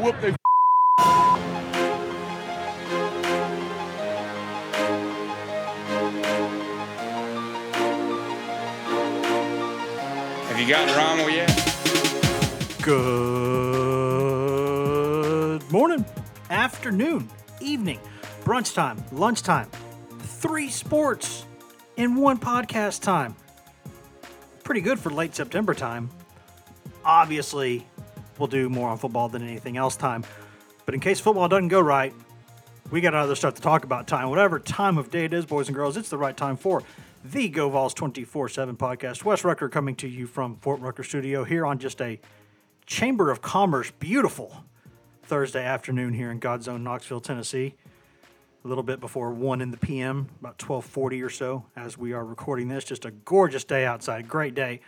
Whoop their Have you gotten Rommel yet? Good morning, afternoon, evening, brunch time, lunchtime, three sports in one podcast time. Pretty good for late September time. Obviously, we'll do more on football than anything else time. But in case football doesn't go right, we got other stuff to talk about time. Whatever time of day it is, boys and girls, it's the right time for the Go Vols 24 7 podcast. Wes Rucker coming to you from Fort Rucker Studio here on just a Chamber of Commerce, beautiful Thursday afternoon here in God's own Knoxville, Tennessee. A little bit before one in the PM, about twelve forty or so, as we are recording this. Just a gorgeous day outside, great day.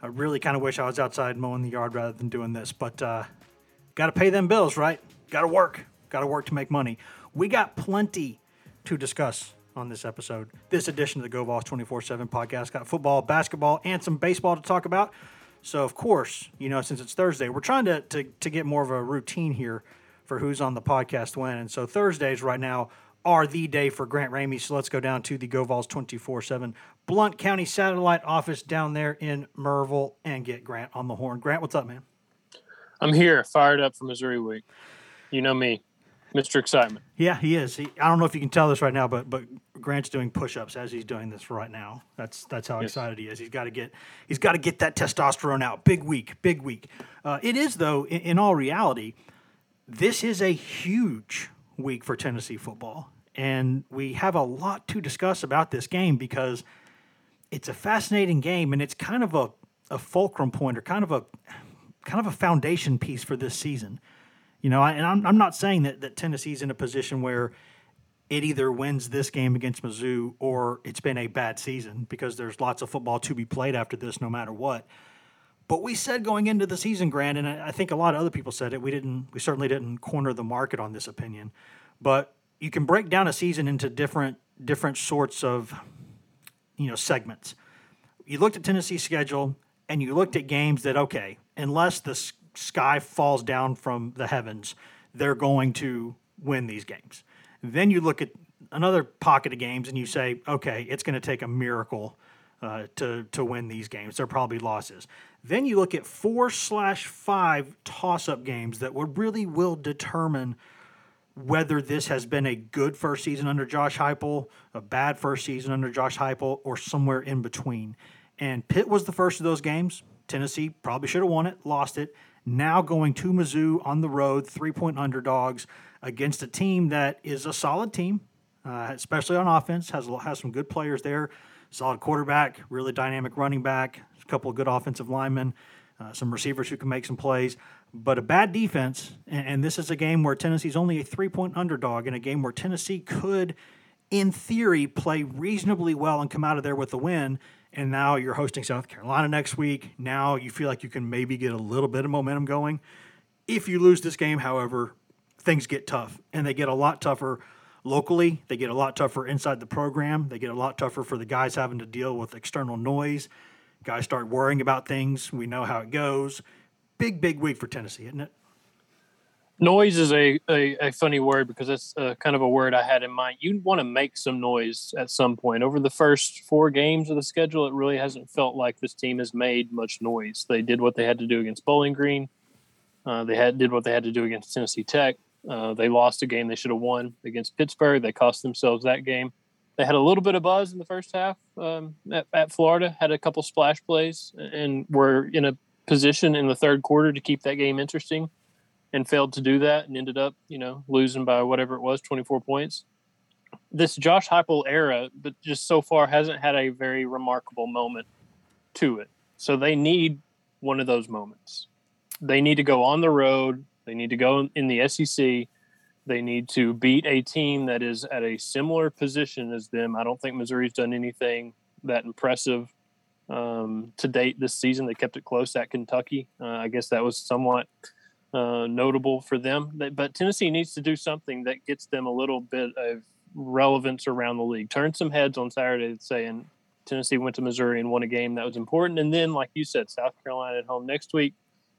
I really kind of wish I was outside mowing the yard rather than doing this, but uh, got to pay them bills, right? Got to work, got to work to make money. We got plenty to discuss on this episode. This edition of the Go Vols 24 7 podcast got football, basketball, and some baseball to talk about. So, of course, you know, since it's Thursday, we're trying to, to, to get more of a routine here for who's on the podcast when. And so, Thursdays right now are the day for Grant Ramey. So, let's go down to the Go Vols 24 7 Blount County satellite office down there in Maryville and get Grant on the horn. Grant, what's up, man? I'm here, fired up for Missouri week. You know me, Mr. Excitement. Yeah, he is. He, I don't know if you can tell this right now, but but Grant's doing push-ups as he's doing this right now. That's that's how Yes. excited he is. He's got to get he's got to get that testosterone out. Big week, big week. Uh, it is though. In, in all reality, this is a huge week for Tennessee football, and we have a lot to discuss about this game because it's a fascinating game, and it's kind of a a fulcrum point or kind of a kind of a foundation piece for this season. You know, and I'm, I'm not saying that, that Tennessee's in a position where it either wins this game against Mizzou or it's been a bad season because there's lots of football to be played after this, no matter what. But we said going into the season, Grant, and I think a lot of other people said it. We didn't. We certainly didn't corner the market on this opinion. But you can break down a season into different different sorts of you know segments. You looked at Tennessee's schedule and you looked at games that okay, unless the sky falls down from the heavens, they're going to win these games. Then you look at another pocket of games and you say, okay, it's going to take a miracle uh, to to win these games. They're probably losses. Then you look at four slash five toss up games that would really will determine whether this has been a good first season under Josh Heupel, a bad first season under Josh Heupel, or somewhere in between. And Pitt was the first of those games. Tennessee probably should have won it, lost it. Now going to Mizzou on the road, three point underdogs against a team that is a solid team, uh, especially on offense. has has some good players there, solid quarterback, really dynamic running back, a couple of good offensive linemen, uh, some receivers who can make some plays, but a bad defense. And, and this is a game where Tennessee's only a three point underdog in a game where Tennessee could, in theory, play reasonably well and come out of there with a win. And now you're hosting South Carolina next week. Now you feel like you can maybe get a little bit of momentum going. If you lose this game, however, things get tough and they get a lot tougher locally. They get a lot tougher inside the program. They get a lot tougher for the guys having to deal with external noise. Guys start worrying about things. We know how it goes. Big, big week for Tennessee, isn't it? Noise is a, a, a funny word because that's uh, kind of a word I had in mind. You want to make some noise at some point. Over the first four games of the schedule, it really hasn't felt like this team has made much noise. They did what they had to do against Bowling Green. Uh, they had did what they had to do against Tennessee Tech. Uh, they lost a game they should have won against Pittsburgh. They cost themselves that game. They had a little bit of buzz in the first half um, at, at Florida. Had a couple splash plays and were in a position in the third quarter to keep that game interesting, and failed to do that and ended up you know losing by whatever it was, twenty four points. this Josh Heupel era, but just so far hasn't had a very remarkable moment to it. So they need one of those moments. They need to go on the road. They need to go in the SEC. They need to beat a team that is at a similar position as them. I don't think Missouri's done anything that impressive um, to date this season. They kept it close at Kentucky. Uh, I guess that was somewhat uh, notable for them. But Tennessee needs to do something that gets them a little bit of relevance around the league. Turn some heads on Saturday saying Tennessee went to Missouri and won a game that was important. And then, like you said, South Carolina at home next week.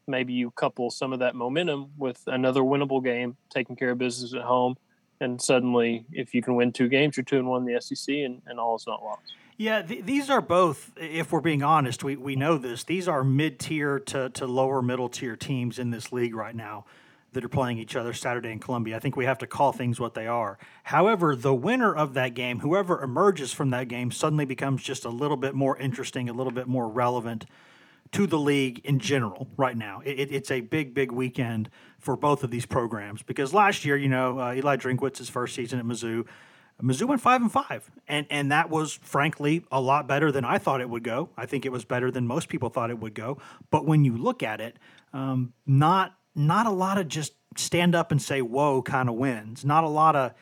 Maybe you couple some of that momentum with another winnable game, taking care of business at home. And suddenly, if you can win two games, you're two and one in the SEC, and, and all is not lost. Yeah, th- these are both, if we're being honest, we, we know this. These are mid tier to, to lower middle tier teams in this league right now that are playing each other Saturday in Columbia. I think we have to call things what they are. However, the winner of that game, whoever emerges from that game, suddenly becomes just a little bit more interesting, a little bit more relevant to the league in general right now. It, it's a big, big weekend for both of these programs because last year, you know, uh, Eli Drinkwitz's first season at Mizzou Mizzou went five and five, and and that was frankly a lot better than I thought it would go. I think it was better than most people thought it would go. But when you look at it, um, not not a lot of just stand up and say whoa kind of wins. Not a lot of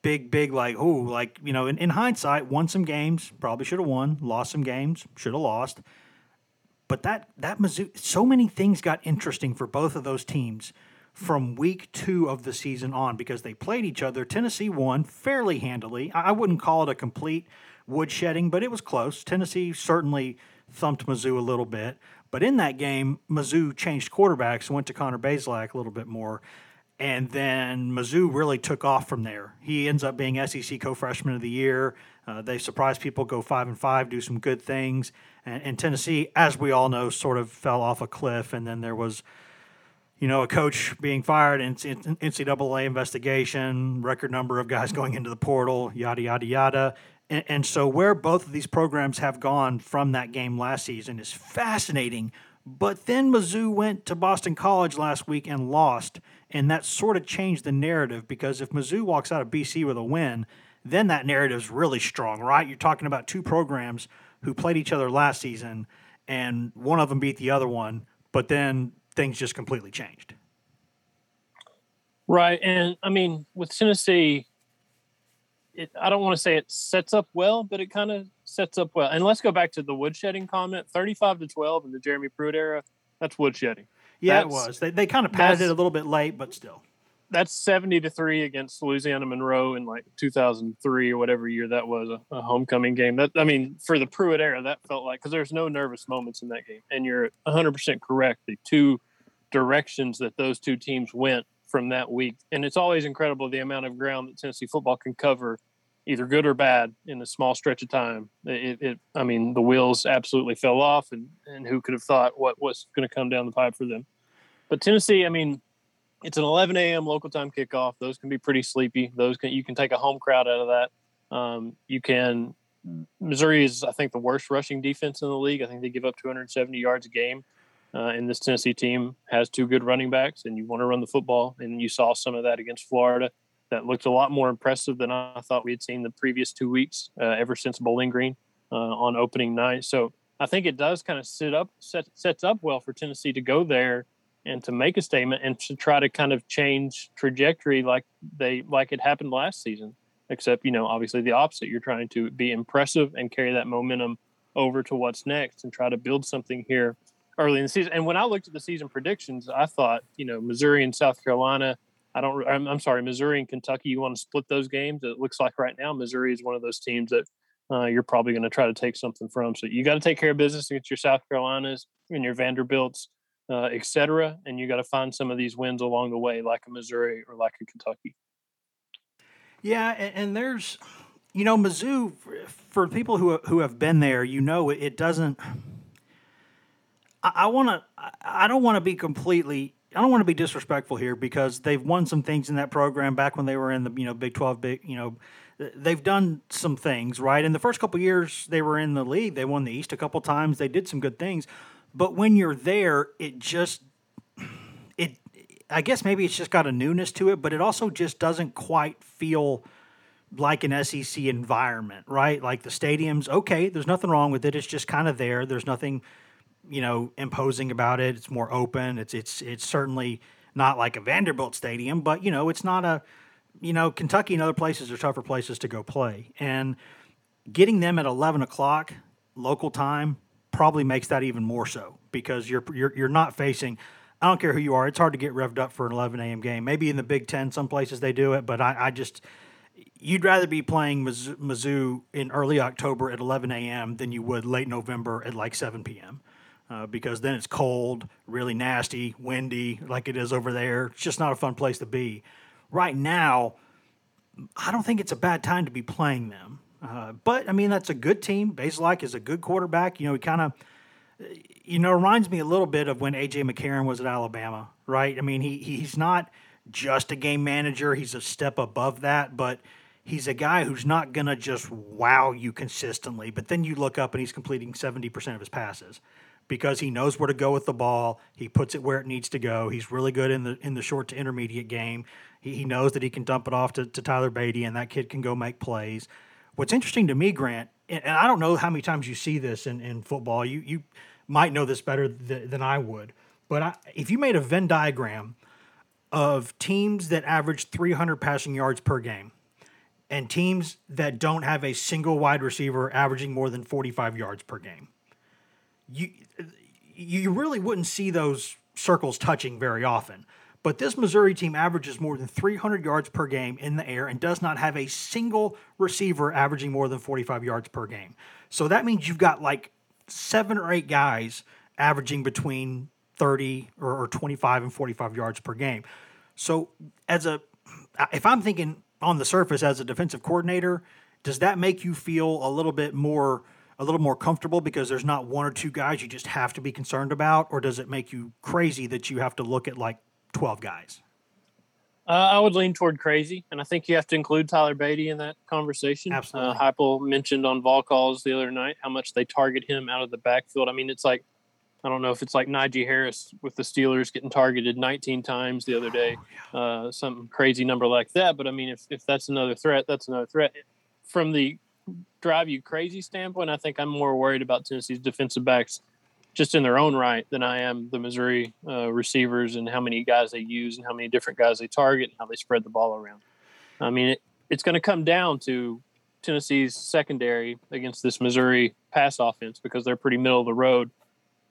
big big like oh like you know in, in hindsight won some games probably should have won lost some games should have lost but that that Mizzou so many things got interesting for both of those teams from week two of the season on because they played each other. Tennessee won fairly handily. I wouldn't call it a complete woodshedding, but it was close. Tennessee certainly thumped Mizzou a little bit. But in that game, Mizzou changed quarterbacks went to Connor Bazelak a little bit more. And then Mizzou really took off from there. He ends up being SEC co-freshman of the year. Uh, they surprise people, go five and five, do some good things. And, and Tennessee, as we all know, sort of fell off a cliff. And then there was you know, a coach being fired, and NCAA investigation, record number of guys going into the portal, yada, yada, yada. And, and, so, where both of these programs have gone from that game last season is fascinating. But then Mizzou went to Boston College last week and lost. And that sort of changed the narrative because if Mizzou walks out of BC with a win, then that narrative is really strong, right? You're talking about two programs who played each other last season, and one of them beat the other one. But then things just completely changed. Right. And I mean, with Tennessee, it, I don't want to say it sets up well, but it kind of sets up well. And let's go back to the woodshedding comment 35 to 12 in the Jeremy Pruitt era. That's woodshedding. Yeah, that's, it was. They, they kind of padded it a little bit late, but still. That's 70 to 3 against Louisiana Monroe in like 2003 or whatever year that was, a, a homecoming game. That I mean, for the Pruitt era, that felt like because there's no nervous moments in that game. And you're 100% correct. The two directions that those two teams went from that week. And it's always incredible the amount of ground that Tennessee football can cover, either good or bad, in a small stretch of time. It, it I mean, the wheels absolutely fell off, and, and who could have thought what was going to come down the pipe for them? But Tennessee, I mean, it's an 11 a.m. local time kickoff. Those can be pretty sleepy. Those can you can take a home crowd out of that. Um, you can. Missouri is, I think, the worst rushing defense in the league. I think they give up 270 yards a game uh, and this Tennessee team has two good running backs, and you want to run the football. And you saw some of that against Florida. That looked a lot more impressive than I thought we had seen the previous two weeks, uh, ever since Bowling Green uh, on opening night. So I think it does kind of sit up set, sets up well for Tennessee to go there and to make a statement and to try to kind of change trajectory like they like it happened last season. Except you know, obviously the opposite. You're trying to be impressive and carry that momentum over to what's next and try to build something here early in the season. And when I looked at the season predictions, I thought, you know, Missouri and South Carolina. I don't. I'm, I'm sorry, Missouri and Kentucky. You want to split those games? It looks like right now Missouri is one of those teams that uh, you're probably going to try to take something from. So you got to take care of business against your South Carolinas and your Vanderbilts, uh, et cetera. And you got to find some of these wins along the way, like a Missouri or like a Kentucky. Yeah, and, and there's, you know, Mizzou for people who who have been there, you know, it, it doesn't I, I want to. I don't want to be completely. I don't want to be disrespectful here because they've won some things in that program back when they were in the you know Big Twelve. Big you know they've done some things right. In the first couple years they were in the league, they won the East a couple times. They did some good things, but when you're there, it just it. I guess maybe it's just got a newness to it, but it also just doesn't quite feel like an SEC environment, right? Like the stadium's okay, there's nothing wrong with it. It's just kind of there. There's nothing, you know, imposing about it. It's more open. It's it's it's certainly not like a Vanderbilt stadium, but you know, it's not a you know, Kentucky and other places are tougher places to go play. And getting them at eleven o'clock local time probably makes that even more so because you're you're you're not facing I don't care who you are. It's hard to get revved up for an 11 a.m. game. Maybe in the Big Ten, some places they do it, but I, I just you'd rather be playing Mizzou in early October at 11 a.m. than you would late November at like 7 p.m. Uh, because then it's cold, really nasty, windy, like it is over there. It's just not a fun place to be. Right now, I don't think it's a bad time to be playing them. Uh, but I mean, that's a good team. Bazelak is a good quarterback. You know, he kind of, you know, reminds me a little bit of when AJ McCarron was at Alabama, right? I mean, he he's not just a game manager; he's a step above that, but he's a guy who's not going to just wow you consistently, but then you look up and he's completing 70% of his passes because he knows where to go with the ball. He puts it where it needs to go. He's really good in the in the short to intermediate game. He, knows that he can dump it off to, to Tyler Badie and that kid can go make plays. What's interesting to me, Grant, and I don't know how many times you see this in, in football. You you might know this better th- than I would, but I, if you made a Venn diagram of teams that average 300 passing yards per game and teams that don't have a single wide receiver averaging more than 45 yards per game. You you really wouldn't see those circles touching very often. But this Missouri team averages more than 300 yards per game in the air and does not have a single receiver averaging more than 45 yards per game. So that means you've got like seven or eight guys averaging between 30 or 25 and 45 yards per game. So as a if I'm thinking on the surface as a defensive coordinator, does that make you feel a little bit more a little more comfortable because there's not one or two guys you just have to be concerned about, or does it make you crazy that you have to look at like twelve guys? Uh, I would lean toward crazy, and I think you have to include Tyler Badie in that conversation. Absolutely. Uh, Heupel mentioned on vol calls the other night how much they target him out of the backfield. I mean, it's like I don't know if it's like Najee Harris with the Steelers getting targeted 19 times the other day, oh, uh, some crazy number like that. But I mean, if, if that's another threat, that's another threat. From the drive you crazy standpoint, I think I'm more worried about Tennessee's defensive backs just in their own right than I am the Missouri uh, receivers and how many guys they use and how many different guys they target and how they spread the ball around. I mean, it, it's going to come down to Tennessee's secondary against this Missouri pass offense because they're pretty middle of the road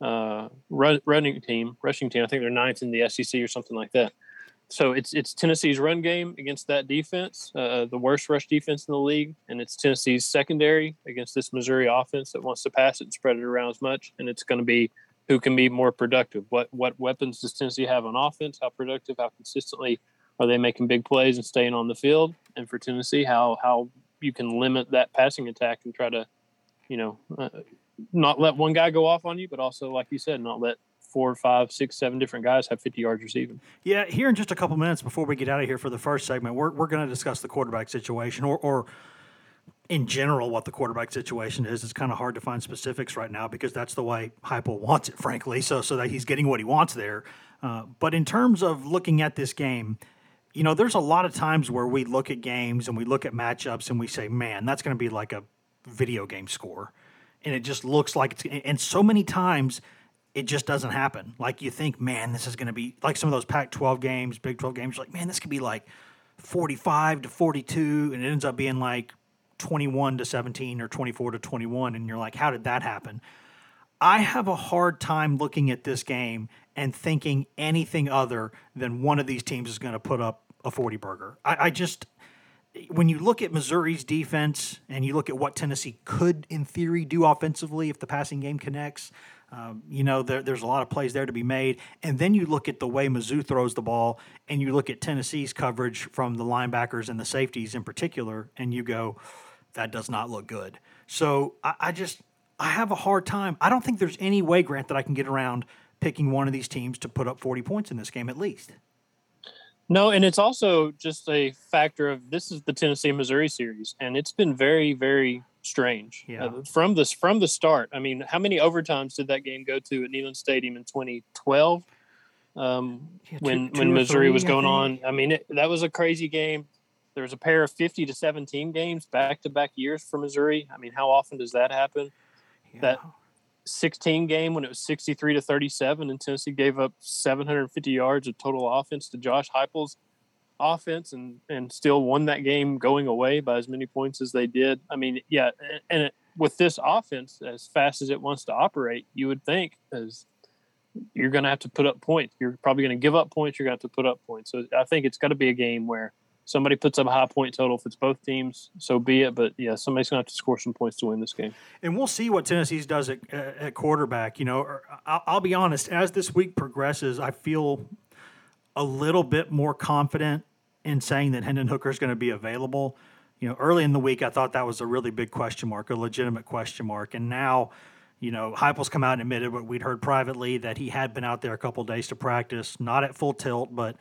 uh, run, running team, rushing team. I think they're ninth in the SEC or something like that. So it's it's Tennessee's run game against that defense, uh, the worst rush defense in the league, and it's Tennessee's secondary against this Missouri offense that wants to pass it and spread it around as much. And it's going to be who can be more productive. What what weapons does Tennessee have on offense? How productive? How consistently are they making big plays and staying on the field? And for Tennessee, how how you can limit that passing attack and try to, you know, uh, not let one guy go off on you, but also, like you said, not let four, five, six, seven different guys have 50 yards receiving. Yeah, here in just a couple minutes before we get out of here for the first segment, we're, we're going to discuss the quarterback situation or, or in general what the quarterback situation is. It's kind of hard to find specifics right now because that's the way Heupel wants it, frankly, so, so that he's getting what he wants there. Uh, but in terms of looking at this game, you know, there's a lot of times where we look at games and we look at matchups and we say, man, that's going to be like a video game score and it just looks like it's and so many times it just doesn't happen. Like you think, man, this is going to be like some of those Pac-12 games, Big 12 games. Like, man, this could be like 45 to 42, and it ends up being like 21 to 17 or 24 to 21, and you're like, how did that happen? I have a hard time looking at this game and thinking anything other than one of these teams is going to put up a 40 burger. I, I just when you look at Missouri's defense and you look at what Tennessee could, in theory, do offensively if the passing game connects, um, you know, there, there's a lot of plays there to be made. And then you look at the way Mizzou throws the ball and you look at Tennessee's coverage from the linebackers and the safeties in particular, and you go, that does not look good. So I, I just, I have a hard time. I don't think there's any way, Grant, that I can get around picking one of these teams to put up 40 points in this game at least. No, and it's also just a factor of this is the Tennessee Missouri series, and it's been very, very strange yeah. uh, from this from the start. I mean, how many overtimes did that game go to at Neyland Stadium in 2012? Um, yeah, two, when two when Missouri three, was going I on, I mean, it, that was a crazy game. There was a pair of 50 to 17 games back to back years for Missouri. I mean, how often does that happen? Yeah. That 16 game when it was 63 to 37 and Tennessee gave up 750 yards of total offense to Josh Heupel's offense and and still won that game going away by as many points as they did. I mean, yeah, and it, with this offense as fast as it wants to operate, you would think as you're going to have to put up points. You're probably going to give up points. You're going to have to put up points. So I think it's got to be a game where somebody puts up a high point total. If it's both teams, so be it. But yeah, somebody's going to have to score some points to win this game. And we'll see what Tennessee's does at, at quarterback. You know, I'll, I'll be honest. As this week progresses, I feel a little bit more confident in saying that Hendon Hooker is going to be available. You know, early in the week, I thought that was a really big question mark, a legitimate question mark, and now you know, Heupel's come out and admitted what we'd heard privately that he had been out there a couple days to practice, not at full tilt, but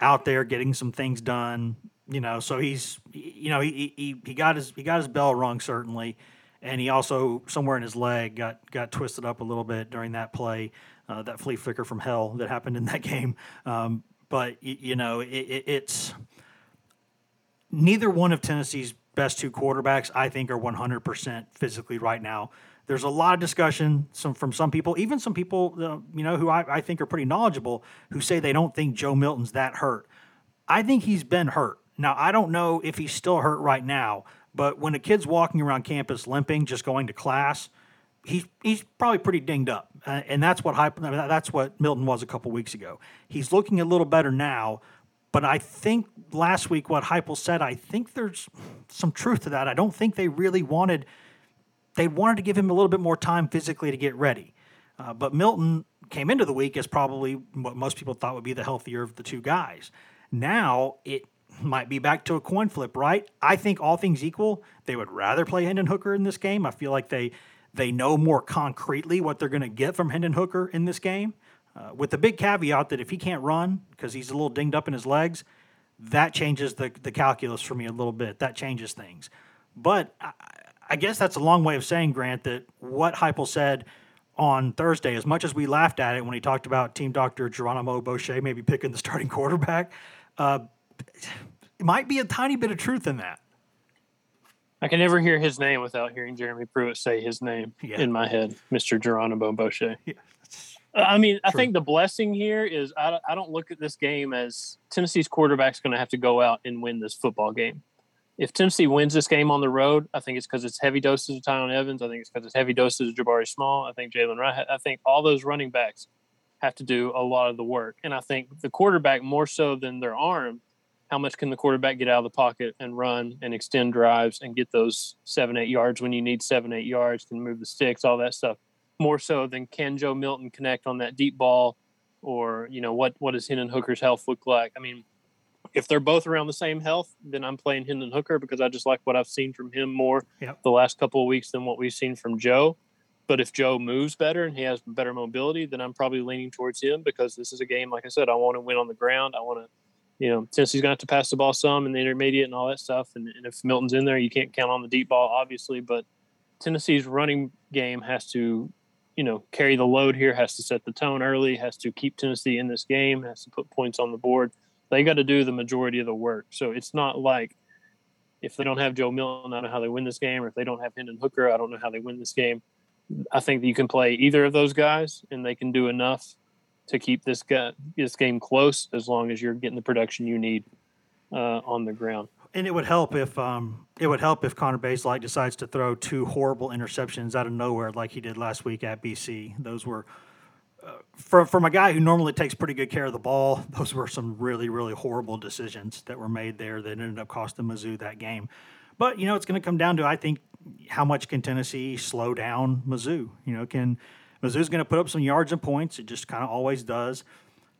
out there getting some things done. You know, so he's, you know, he he, he got his he got his bell rung certainly, and he also somewhere in his leg got got twisted up a little bit during that play, uh, that flea flicker from hell that happened in that game. Um, but you know, it, it, it's neither one of Tennessee's best two quarterbacks, I think, are 100% physically right now. There's a lot of discussion some, from some people, even some people, uh, you know, who I, I think are pretty knowledgeable, who say they don't think Joe Milton's that hurt. I think he's been hurt. Now, I don't know if he's still hurt right now, but when a kid's walking around campus limping, just going to class, he's he's probably pretty dinged up, uh, and that's what that's what Milton was a couple weeks ago. He's looking a little better now, but I think last week what Heupel said, I think there's some truth to that. I don't think they really wanted they wanted to give him a little bit more time physically to get ready. Uh, but Milton came into the week as probably what most people thought would be the healthier of the two guys. Now it might be back to a coin flip, right? I think all things equal, they would rather play Hendon Hooker in this game. I feel like they they know more concretely what they're going to get from Hendon Hooker in this game. Uh, with the big caveat that if he can't run because he's a little dinged up in his legs, that changes the, the calculus for me a little bit. That changes things. But I, I guess that's a long way of saying, Grant, that what Heupel said on Thursday, as much as we laughed at it when he talked about team doctor Geronimo Boucher maybe picking the starting quarterback, uh, it might be a tiny bit of truth in that. I can never hear his name without hearing Jeremy Pruitt say his name yeah. in my head, Mr. Geronimo Boucher. Yeah, I mean, true. I think the blessing here is I, I don't look at this game as Tennessee's quarterback's going to have to go out and win this football game if Tennessee wins this game on the road, I think it's because it's heavy doses of Tiyon Evans. I think it's because it's heavy doses of Jabari Small. I think Jaylen Wright. I think all those running backs have to do a lot of the work. And I think the quarterback more so than their arm, how much can the quarterback get out of the pocket and run and extend drives and get those seven, eight yards when you need seven, eight yards, can move the sticks, all that stuff. More so than can Joe Milton connect on that deep ball or, you know, what what does Hendon Hooker's health look like? I mean, if they're both around the same health, then I'm playing Hendon Hooker because I just like what I've seen from him more yep. the last couple of weeks than what we've seen from Joe. But if Joe moves better and he has better mobility, then I'm probably leaning towards him because this is a game, like I said, I want to win on the ground. I want to, you know, Tennessee's going to have to pass the ball some in the intermediate and all that stuff. And, and if Milton's in there, you can't count on the deep ball, obviously. But Tennessee's running game has to, you know, carry the load here, has to set the tone early, has to keep Tennessee in this game, has to put points on the board they got to do the majority of the work. So it's not like if they don't have Joe Milton, I don't know how they win this game, or if they don't have Hendon Hooker, I don't know how they win this game. I think that you can play either of those guys, and they can do enough to keep this this game close as long as you're getting the production you need uh, on the ground. And it would help if um, it would help if Connor Bazelak decides to throw two horrible interceptions out of nowhere like he did last week at BC. Those were from from a guy who normally takes pretty good care of the ball, those were some really really horrible decisions that were made there that ended up costing Mizzou that game. But you know, it's going to come down to I think how much can Tennessee slow down Mizzou? You know, can Mizzou's going to put up some yards and points? It just kind of always does.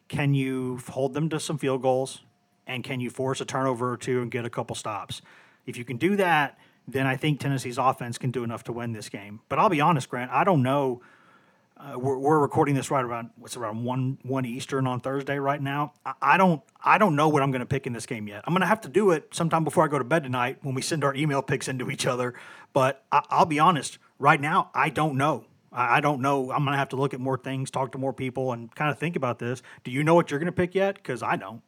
Can you hold them to some field goals? And can you force a turnover or two and get a couple stops? If you can do that, then I think Tennessee's offense can do enough to win this game. But I'll be honest, Grant, I don't know uh, we're, we're, recording this right around what's around one one Eastern on Thursday right now. I, I don't I don't know what I'm going to pick in this game yet. I'm going to have to do it sometime before I go to bed tonight when we send our email picks into each other. But I, will be honest, right now I don't know. I, I don't know. I'm going to have to look at more things, talk to more people, and kind of think about this. Do you know what you're going to pick yet? Because I don't.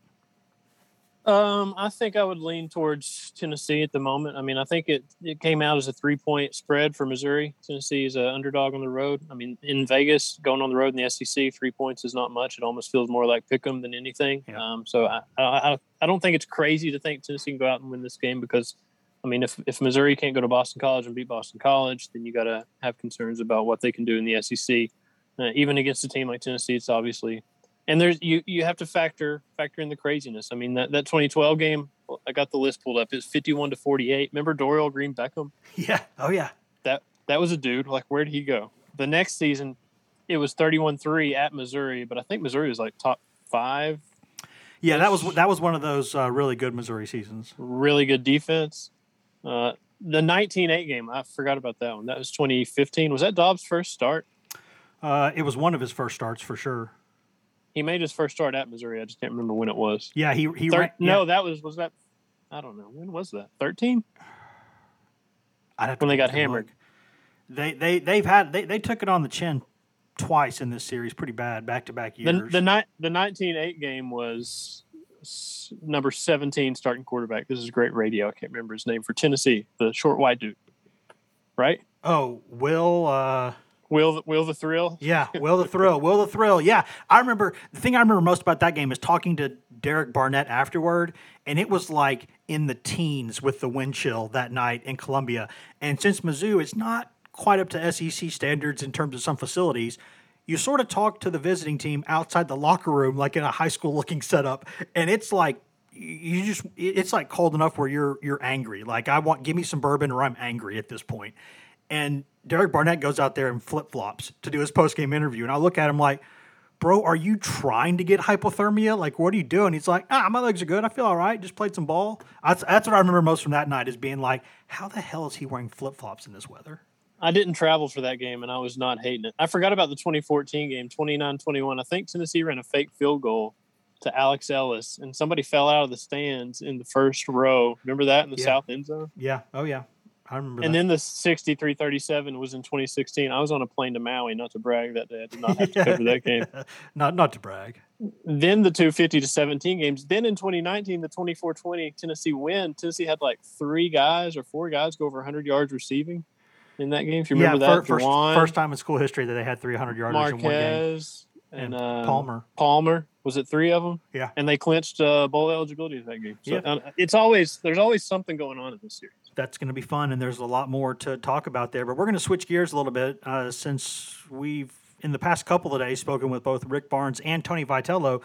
Um, I think I would lean towards Tennessee at the moment. I mean, I think it, it came out as a three point spread for Missouri. Tennessee is an underdog on the road. I mean, in Vegas, going on the road in the SEC, three points is not much. It almost feels more like pick 'em than anything. Yeah. Um, so I, I I don't think it's crazy to think Tennessee can go out and win this game because, I mean, if if Missouri can't go to Boston College and beat Boston College, then you got to have concerns about what they can do in the SEC. Uh, even against a team like Tennessee, it's obviously and there's you you have to factor factor in the craziness. I mean that that 2012 game, I got the list pulled up. It's 51 to 48. Remember Dorial Green Beckham? Yeah. Oh yeah. That that was a dude. Like where did he go? The next season, it was 31-3 at Missouri, but I think Missouri was like top five. Yeah, that was that was one of those uh, really good Missouri seasons. Really good defense. Uh, the 19-8 game, I forgot about that one. That was 2015. Was that Dobbs' first start? Uh, it was one of his first starts for sure. He made his first start at Missouri. I just can't remember when it was. Yeah, he he Thir- ran, no, yeah, that was was that. I don't know when was that. Thirteen I'd have when they got hammered. look. They they they've had they, they took it on the chin twice in this series, pretty bad, back to back years. the night the nineteen eight game was number seventeen starting quarterback. This is great radio. I can't remember his name for Tennessee. The short white dude, right? oh, Will. Uh, Will Will the thrill? Yeah, Will the Thrill, Will the Thrill. Yeah, I remember the thing I remember most about that game is talking to Derek Barnett afterward, and it was like in the teens with the wind chill that night in Columbia. And since Mizzou is not quite up to SEC standards in terms of some facilities, you sort of talk to the visiting team outside the locker room, like in a high school looking setup, and it's like you just it's like cold enough where you're you're angry. Like I want give me some bourbon or I'm angry at this point. And Derek Barnett goes out there in flip flops to do his post game interview. And I look at him like, bro, are you trying to get hypothermia? Like, what are you doing? He's like, ah, my legs are good. I feel all right. Just played some ball. That's, that's what I remember most from that night is being like, how the hell is he wearing flip flops in this weather? I didn't travel for that game, and I was not hating it. I forgot about the 2014 game, 29-21. I think Tennessee ran a fake field goal to Alex Ellis, and somebody fell out of the stands in the first row. Remember that in the Yeah. south end zone? Yeah. Oh, yeah. I remember And that. then the 63-37 was in 2016. I was on a plane to Maui, not to brag that day. I did not have to cover that game. not, not to brag. Then the 250 to 17 games. Then in 2019, the 24-20 Tennessee win. Tennessee had like three guys or four guys go over 100 yards receiving in that game. If you remember yeah, that, fir- first, Jauan, first time in school history that they had 300 yarders in one game. And and, uh, Palmer. Palmer. Was it three of them? Yeah. And they clinched uh, bowl eligibility that game. So Yeah. uh, it's always there's always something going on in this series. that's going to be fun, and there's a lot more to talk about there. But we're going to switch gears a little bit uh, since we've in the past couple of days spoken with both Rick Barnes and Tony Vitello.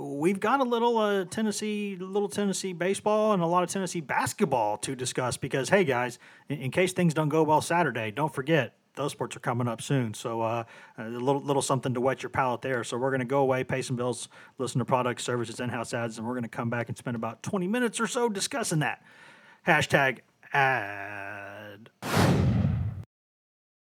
We've got a little uh, Tennessee, little Tennessee baseball, and a lot of Tennessee basketball to discuss. Because hey, guys, in, in case things don't go well Saturday, don't forget those sports are coming up soon. So uh, a little little something to wet your palate there. So we're going to go away, pay some bills, listen to product services, in-house ads, and we're going to come back and spend about 20 minutes or so discussing that. Hashtag ad.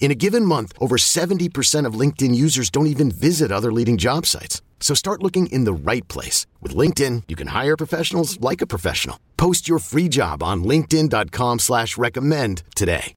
In a given month, over 70% of LinkedIn users don't even visit other leading job sites. So start looking in the right place. With LinkedIn, you can hire professionals like a professional. Post your free job on linkedin.com slash recommend today.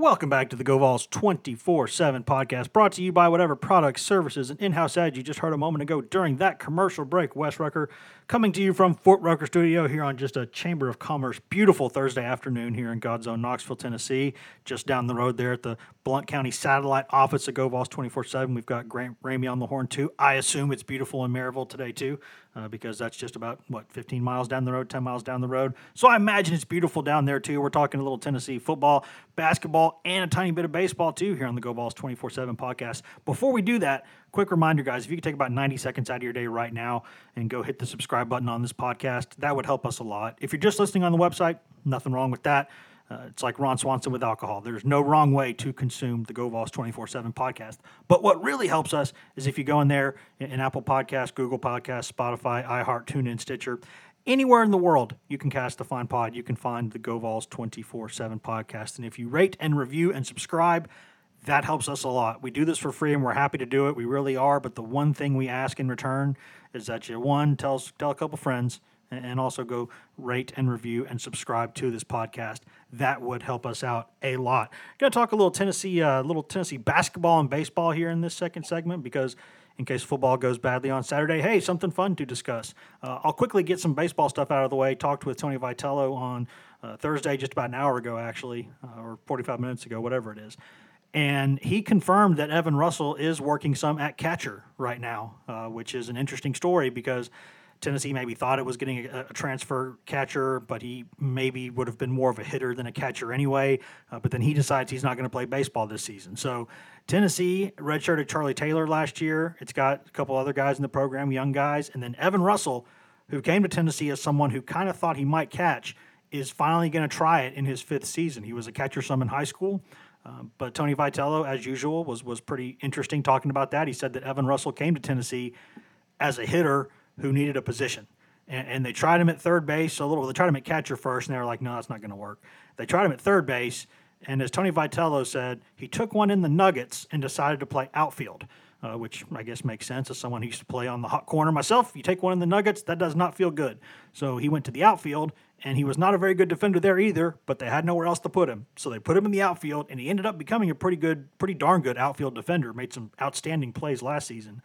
Welcome back to the GoVols 24 7 podcast brought to you by whatever products, services, and in house ads you just heard a moment ago during that commercial break. Wes Rucker coming to you from Fort Rucker Studio here on just a Chamber of Commerce. Beautiful Thursday afternoon here in God's own Knoxville, Tennessee. Just down the road there at the Blount County satellite office of GoVols 24 7. We've got Grant Ramey on the horn too. I assume it's beautiful in Maryville today too. uh, because that's just about what 15 miles down the road, 10 miles down the road. So I imagine it's beautiful down there too. We're talking a little Tennessee football, basketball, and a tiny bit of baseball too here on the Go Vols 24/7 podcast. Before we do that, quick reminder, guys, if you could take about 90 seconds out of your day right now and go hit the subscribe button on this podcast, that would help us a lot. If you're just listening on the website, nothing wrong with that. Uh, it's like Ron Swanson with alcohol. There's no wrong way to consume the Go Vols 24 7 podcast. But what really helps us is if you go in there in, Apple Podcasts, Google Podcasts, Spotify, iHeart, TuneIn, Stitcher, anywhere in the world you can cast the Fine Pod, you can find the Go Vols 24 7 podcast. And if you rate and review and subscribe, that helps us a lot. We do this for free and we're happy to do it. We really are. But the one thing we ask in return is that you, one, tell, tell a couple friends and also go rate and review and subscribe to this podcast. That would help us out a lot. Going to talk a little Tennessee, uh, little Tennessee basketball and baseball here in this second segment because in case football goes badly on Saturday, hey, something fun to discuss. Uh, I'll quickly get some baseball stuff out of the way. Talked with Tony Vitello on uh, Thursday, just about an hour ago, actually, uh, or 45 minutes ago, whatever it is. And he confirmed that Evan Russell is working some at catcher right now, uh, which is an interesting story because Tennessee maybe thought it was getting a, a, transfer catcher, but he maybe would have been more of a hitter than a catcher anyway. Uh, but then he decides he's not going to play baseball this season. So Tennessee redshirted Charlie Taylor last year. It's got a couple other guys in the program, young guys, and then Evan Russell, who came to Tennessee as someone who kind of thought he might catch, is finally going to try it in his fifth season. He was a catcher some in high school. Uh, but Tony Vitello, as usual, was was pretty interesting talking about that. He said that Evan Russell came to Tennessee as a hitter who needed a position. And, and, they tried him at third base. A little, they tried him at catcher first, and they were like, no, that's not going to work. They tried him at third base, and as Tony Vitello said, he took one in the Nuggets and decided to play outfield, uh, which I guess makes sense as someone who used to play on the hot corner myself. You take one in the Nuggets, that does not feel good. So he went to the outfield, and he was not a very good defender there either, but they had nowhere else to put him. So they put him in the outfield, and he ended up becoming a pretty good, pretty darn good outfield defender. Made some outstanding plays last season.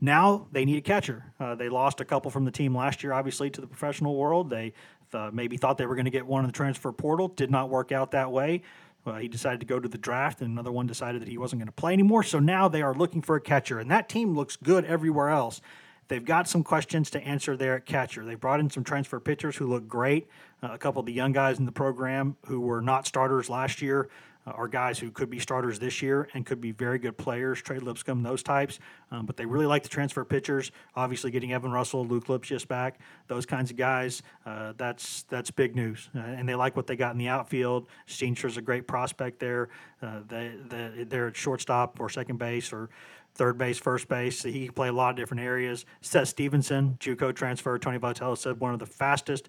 Now they need a catcher. Uh, they lost a couple from the team last year, obviously, to the professional world. They uh, maybe thought they were going to get one in the transfer portal. Did not work out that way. Uh, he decided to go to the draft, and another one decided that he wasn't going to play anymore. So now they are looking for a catcher, and that team looks good everywhere else. They've got some questions to answer there at catcher. They brought in some transfer pitchers who look great. Uh, a couple of the young guys in the program who were not starters last year are guys who could be starters this year and could be very good players, Trey Lipscomb, those types. Um, but they really like the transfer pitchers. Obviously, getting Evan Russell, Luc Lipcius back, those kinds of guys, uh, that's that's big news. Uh, and they like what they got in the outfield. Steenstra's a great prospect there. Uh, they, they, they're at shortstop or second base or third base, first base. He can play a lot of different areas. Seth Stevenson, JUCO transfer. Tony Vitello said one of the fastest,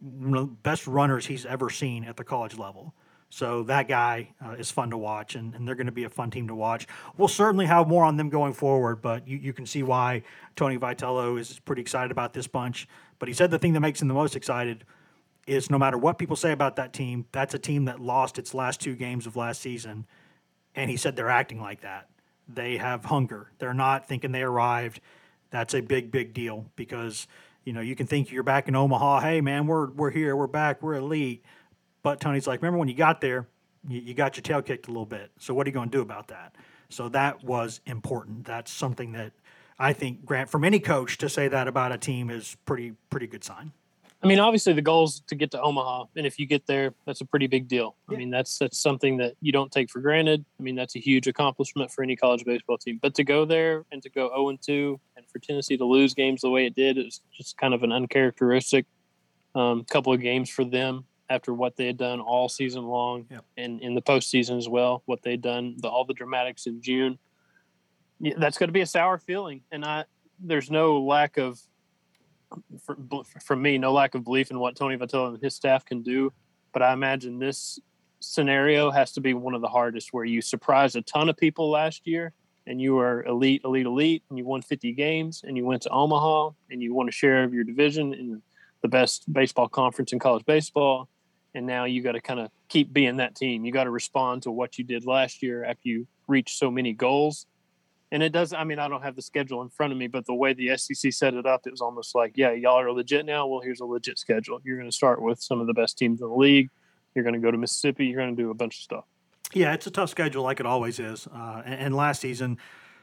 best runners he's ever seen at the college level. So that guy uh, is fun to watch, and, and they're going to be a fun team to watch. We'll certainly have more on them going forward, but you, you can see why Tony Vitello is pretty excited about this bunch. But he said the thing that makes him the most excited is no matter what people say about that team, that's a team that lost its last two games of last season. And he said they're acting like that. They have hunger. They're not thinking they arrived. That's a big, big deal because, you know, you can think you're back in Omaha. Hey, man, we're, we're here. We're back. We're elite but Tony's like, remember when you got there, you, you got your tail kicked a little bit. So what are you going to do about that? So that was important. That's something that I think Grant, from any coach, to say that about a team is pretty pretty good sign. I mean, obviously the goal is to get to Omaha, and if you get there, that's a pretty big deal. Yeah. I mean, that's that's something that you don't take for granted. I mean, that's a huge accomplishment for any college baseball team. But to go there and to go 0 and 2, and for Tennessee to lose games the way it did, it was just kind of an uncharacteristic um, couple of games for them after what they had done all season long and in the postseason as well, what they'd done, the, all the dramatics in June. Yeah, that's going to be a sour feeling. And I, there's no lack of, for, for me, no lack of belief in what Tony Vitello and his staff can do. But I imagine this scenario has to be one of the hardest where you surprised a ton of people last year and you were elite, elite, elite, and you won 50 games and you went to Omaha and you won a share of your division in the best baseball conference in college baseball and now you got to kind of keep being that team. You got to respond to what you did last year after you reached so many goals. And it does. I mean, I don't have the schedule in front of me, but the way the SEC set it up, it was almost like, yeah, y'all are legit now. Well, here's a legit schedule. You're going to start with some of the best teams in the league. You're going to go to Mississippi. You're going to do a bunch of stuff. Yeah, it's a tough schedule, like it always is. Uh, and, and last season,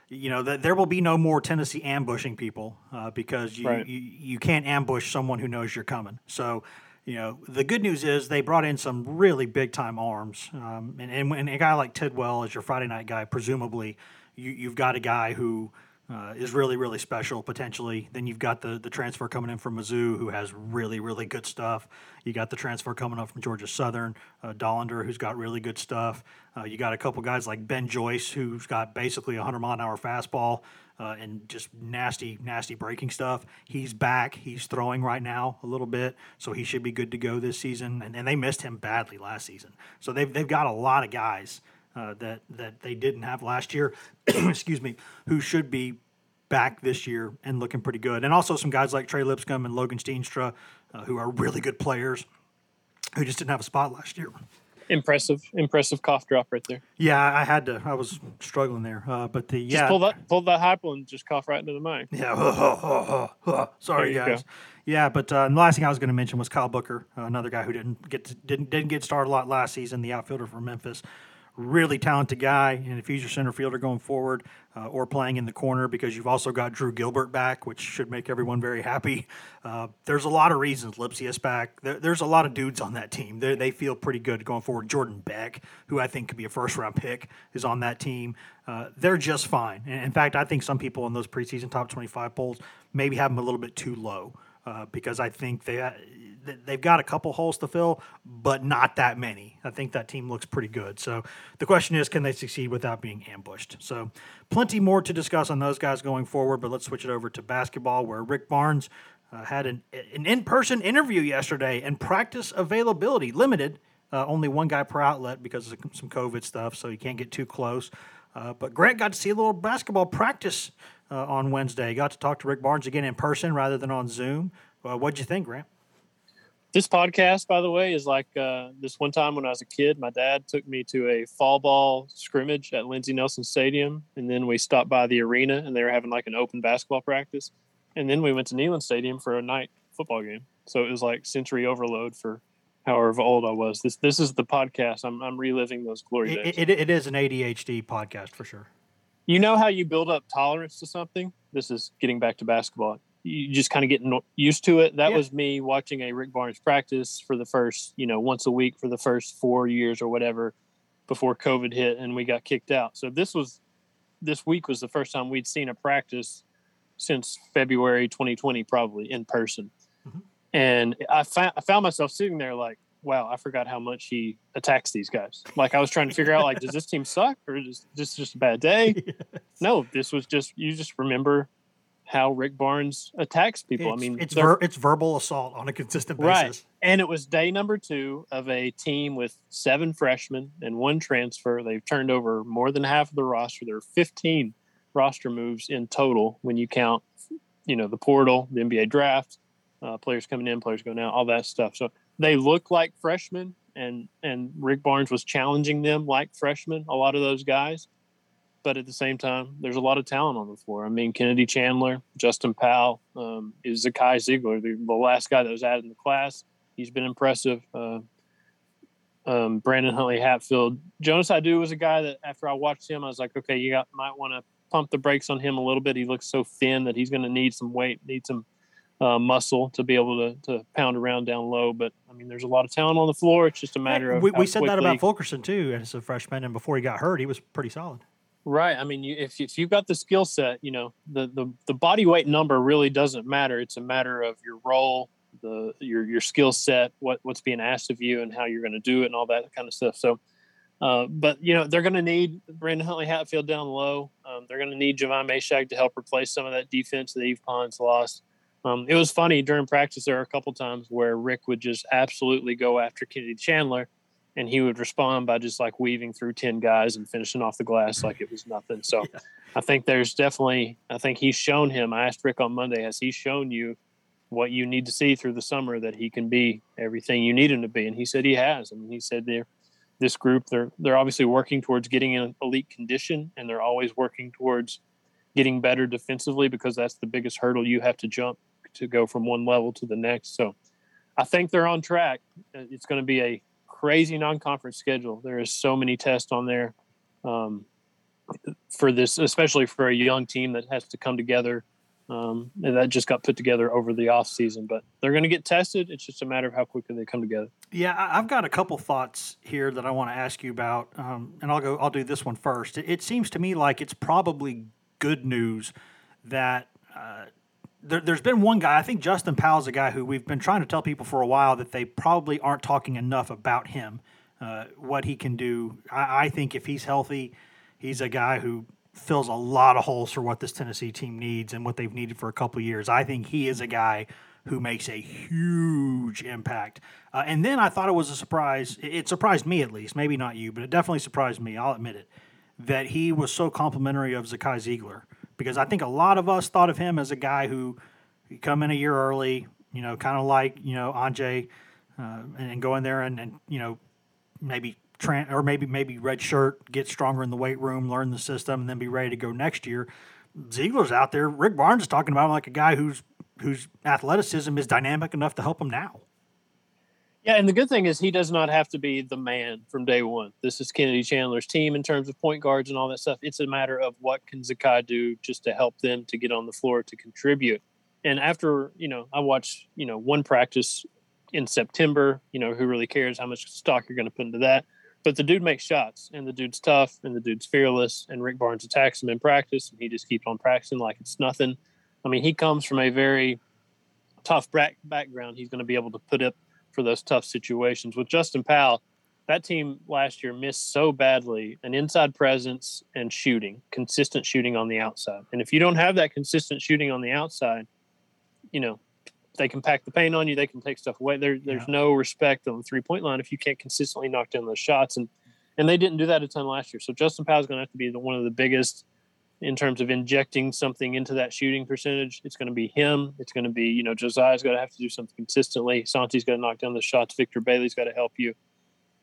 you know, that there will be no more Tennessee ambushing people uh, because you, Right. you you can't ambush someone who knows you're coming. So, you know, the good news is they brought in some really big time arms, um, and, and when a guy like Tidwell is your Friday night guy, presumably you, you've got a guy who. Uh, is really really special potentially. Then you've got the the transfer coming in from Mizzou who has really really good stuff. You got the transfer coming up from Georgia Southern, uh, Dollander who's got really good stuff. Uh, you got a couple guys like Ben Joyce who's got basically a 100 mile an hour fastball uh, and just nasty nasty breaking stuff. He's back. He's throwing right now a little bit, so he should be good to go this season. And, and they missed him badly last season, so they've they've got a lot of guys uh, that that they didn't have last year. excuse me, who should be back this year and looking pretty good. And also some guys like Trey Lipscomb and Logan Steenstra, uh, who are really good players, who just didn't have a spot last year. Impressive, impressive cough drop right there. Yeah, I had to. I was struggling there, uh, but the yeah, Just pull that, pull that hypo and just cough right into the mic. yeah. Sorry, guys. Yeah, but uh, and the last thing I was going to mention was Kyle Booker, uh, another guy who didn't get to, didn't didn't get started a lot last season, the outfielder for Memphis. Really talented guy, and if he's your center fielder going forward uh, or playing in the corner, because you've also got Drew Gilbert back, which should make everyone very happy. Uh, there's a lot of reasons Lipcius back. There, there's a lot of dudes on that team. They they feel pretty good going forward. Jordan Beck, who I think could be a first round pick, is on that team. Uh, they're just fine. And in fact, I think some people in those preseason top 25 polls maybe have them a little bit too low uh, because I think they they've got a couple holes to fill, but not that many. I think that team looks pretty good. So the question is, can they succeed without being ambushed? So plenty more to discuss on those guys going forward. But let's switch it over to basketball, where Rick Barnes uh, had an an in person interview yesterday, and practice availability limited. Uh, only one guy per outlet because of some COVID stuff, so you can't get too close. Uh, but Grant got to see a little basketball practice uh, on Wednesday. Got to talk to Rick Barnes again in person rather than on Zoom. Uh, what'd you think, Grant? This podcast, by the way, is like uh, this one time when I was a kid. My dad took me to a fall ball scrimmage at Lindsey Nelson Stadium, and then we stopped by the arena, and they were having like an open basketball practice, and then we went to Neyland Stadium for a night football game. So it was like sensory overload for however old I was. This this is the podcast. I'm I'm reliving those glory days. It, it, it is an ADHD podcast for sure. you know how you build up tolerance to something this is getting back to basketball you just kind of getting used to it. That Yeah. was me watching a rick barnes practice for the first you know once a week for the first four years or whatever before covid hit and we got kicked out. So this was this week was the first time we'd seen a practice since february 2020 probably in person. Mm-hmm. And I, fa- I found myself sitting there like wow i forgot how much he attacks these guys. Like i was trying to figure out like does this team suck or is this just a bad day? No this was just you just remember how rick barnes attacks people. It's, i mean it's ver- it's verbal assault on a consistent basis. right and it was day number two of a team with seven freshmen and one transfer. They've turned over more than half of the roster. There are 15 roster moves in total when you count you know the portal the nba draft uh, players coming in players going out all that stuff. So they look like freshmen and and rick barnes was challenging them like freshmen a lot of those guys but at the same time there's a lot of talent on the floor i mean kennedy chandler justin powell um, is zakai zeigler the, the last guy that was added in the class he's been impressive uh, um, Brandon Huntley Hatfield. Jonas Aidoo was a guy that after I watched him, I was like, okay, you got might want to pump the brakes on him a little bit. He looks so thin that he's going to need some weight, need some uh, muscle to be able to, to pound around down low. But I mean, there's a lot of talent on the floor. It's just a matter of we, we said that about Fulkerson too as a freshman, and before he got hurt, he was pretty solid. Right. I mean, you, if, if you've got the skill set, you know, the, the, the body weight number really doesn't matter. It's a matter of your role, the your your skill set, what what's being asked of you, and how you're going to do it, and all that kind of stuff. So, uh, but you know, they're going to need Brandon Huntley Hatfield down low. Um, they're going to need Javon Mashack to help replace some of that defense that Yves Pons lost. Um, it was funny during practice. There were a couple times where Rick would just absolutely go after Kennedy Chandler, and he would respond by just like weaving through 10 guys and finishing off the glass like it was nothing. So I think there's definitely, I think he's shown him. I asked Rick on Monday, has he shown you what you need to see through the summer that he can be everything you need him to be? And he said he has. I mean, he said they're, this group, they're, they're obviously working towards getting in elite condition and they're always working towards getting better defensively because that's the biggest hurdle you have to jump to go from one level to the next. So I think they're on track. Uh, It's going to be a crazy non-conference schedule. There is so many tests on there. Um, for this, especially for a young team that has to come together. Um, and that just got put together over the off season, but they're going to get tested. It's just a matter of how quickly they come together. Yeah, I've got a couple thoughts here that I want to ask you about, um, and I'll go. I'll do this one first. It, seems to me like it's probably good news that uh, there, has been one guy. I think Justin Powell's a guy who we've been trying to tell people for a while that they probably aren't talking enough about him, uh, what he can do. I, I think if he's healthy, he's a guy who fills a lot of holes for what this Tennessee team needs and what they've needed for a couple years. I think he is a guy who makes a huge impact. Uh, and then I thought it was a surprise. It surprised me at least, maybe not you, but it definitely surprised me. I'll admit it that he was so complimentary of Zakai Zeigler because I think a lot of us thought of him as a guy who come in a year early, you know, kind of like you know Anjay, uh, and go in there and, and you know maybe or maybe maybe red shirt, get stronger in the weight room, learn the system, and then be ready to go next year. Zeigler's out there. Rick Barnes is talking about him like a guy whose whose athleticism is dynamic enough to help him now. Yeah, and the good thing is he does not have to be the man from day one. This is Kennedy Chandler's team in terms of point guards and all that stuff. It's a matter of what can Zakai do just to help them to get on the floor to contribute. And after, you know, I watched, you know, one practice in September, you know, who really cares how much stock you're going to put into that? But the dude makes shots and the dude's tough and the dude's fearless and Rick Barnes attacks him in practice and he just keeps on practicing like it's nothing. I mean, he comes from a very tough background. He's going to be able to put up for those tough situations. With Justin Powell, that team last year missed so badly an inside presence and shooting, consistent shooting on the outside. And if you don't have that consistent shooting on the outside, you know, they can pack the paint on you. They can take stuff away. There, there's yeah. no respect on the three point line if you can't consistently knock down those shots. And and they didn't do that a ton last year. So Justin Powell is going to have to be the, one of the biggest in terms of injecting something into that shooting percentage. It's going to be him. It's going to be you know Josiah's got to have to do something consistently. Santi's got to knock down the shots. Victor Bailey's got to help you.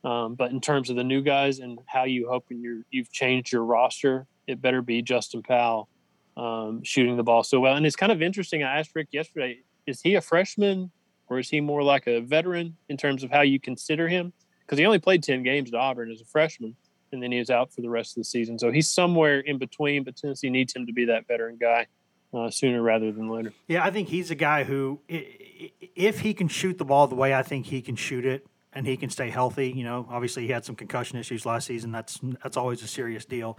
Um, but in terms of the new guys and how you hope you you've changed your roster, it better be Justin Powell um, shooting the ball so well. And it's kind of interesting. I asked Rick yesterday is he a freshman or is he more like a veteran in terms of how you consider him? Because he only played 10 games at Auburn as a freshman and then he out for the rest of the season. So he's somewhere in between, but Tennessee needs him to be that veteran guy uh, sooner rather than later. Yeah, I think he's a guy who, if he can shoot the ball the way I think he can shoot it, and he can stay healthy, you know, obviously he had some concussion issues last season. That's that's always a serious deal,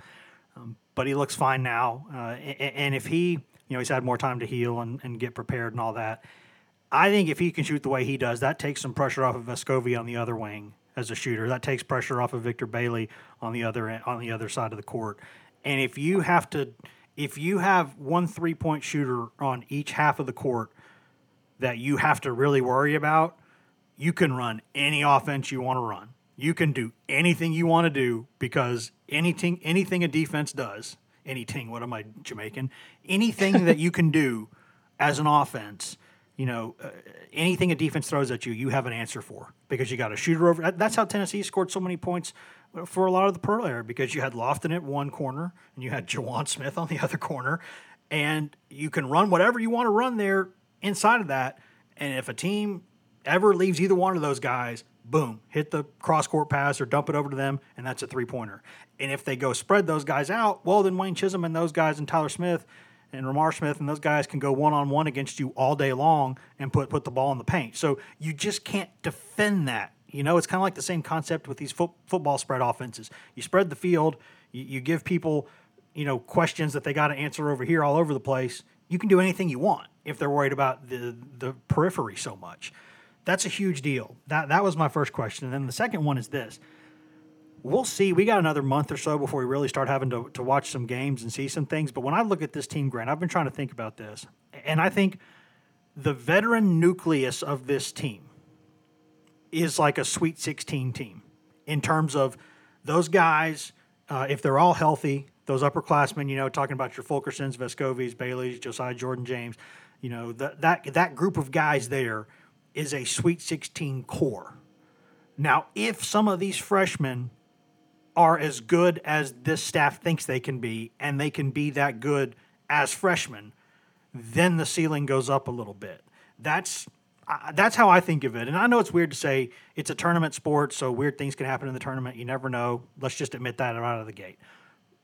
um, but he looks fine now. Uh, and, if he you know, he's had more time to heal and, and get prepared and all that. I think if he can shoot the way he does, that takes some pressure off of Vescovi on the other wing as a shooter. That takes pressure off of Victor Bailey on the other on the other side of the court. And if you have to, if you have one three point shooter on each half of the court that you have to really worry about, you can run any offense you want to run. You can do anything you want to do because anything anything a defense does anything. What am I Jamaican? Anything that you can do as an offense, you know, uh, anything a defense throws at you, you have an answer for because you got a shooter over. That's how Tennessee scored so many points for a lot of the Pearl era because you had Lofton at one corner and you had JaJuan Smith on the other corner, and you can run whatever you want to run there inside of that. And if a team ever leaves either one of those guys, boom, hit the cross court pass or dump it over to them, and that's a three pointer. And if they go spread those guys out, well, then Wayne Chism and those guys and Tyler Smith and Ramar Smith and those guys can go one on one against you all day long and put put the ball in the paint. So you just can't defend that. You know, it's kind of like the same concept with these fo- football spread offenses. You spread the field, you, you give people, you know, questions that they got to answer over here all over the place. You can do anything you want if they're worried about the the periphery so much. That's a huge deal. That that was my first question. And then the second one is this we'll see. We got another month or so before we really start having to, to watch some games and see some things. But when I look at this team, Grant, I've been trying to think about this. And I think the veteran nucleus of this team is like a Sweet 16 team in terms of those guys, uh, if they're all healthy, those upperclassmen, you know, talking about your Fulkersons, Vescovis, Baileys, Josiah Jordan James, you know, that, that, that group of guys there is a Sweet 16 core. Now, if some of these freshmen are as good as this staff thinks they can be, and they can be that good as freshmen, then the ceiling goes up a little bit. That's uh, that's how I think of it. And I know it's weird to say it's a tournament sport, so weird things can happen in the tournament. You never know. Let's just admit that out of the gate.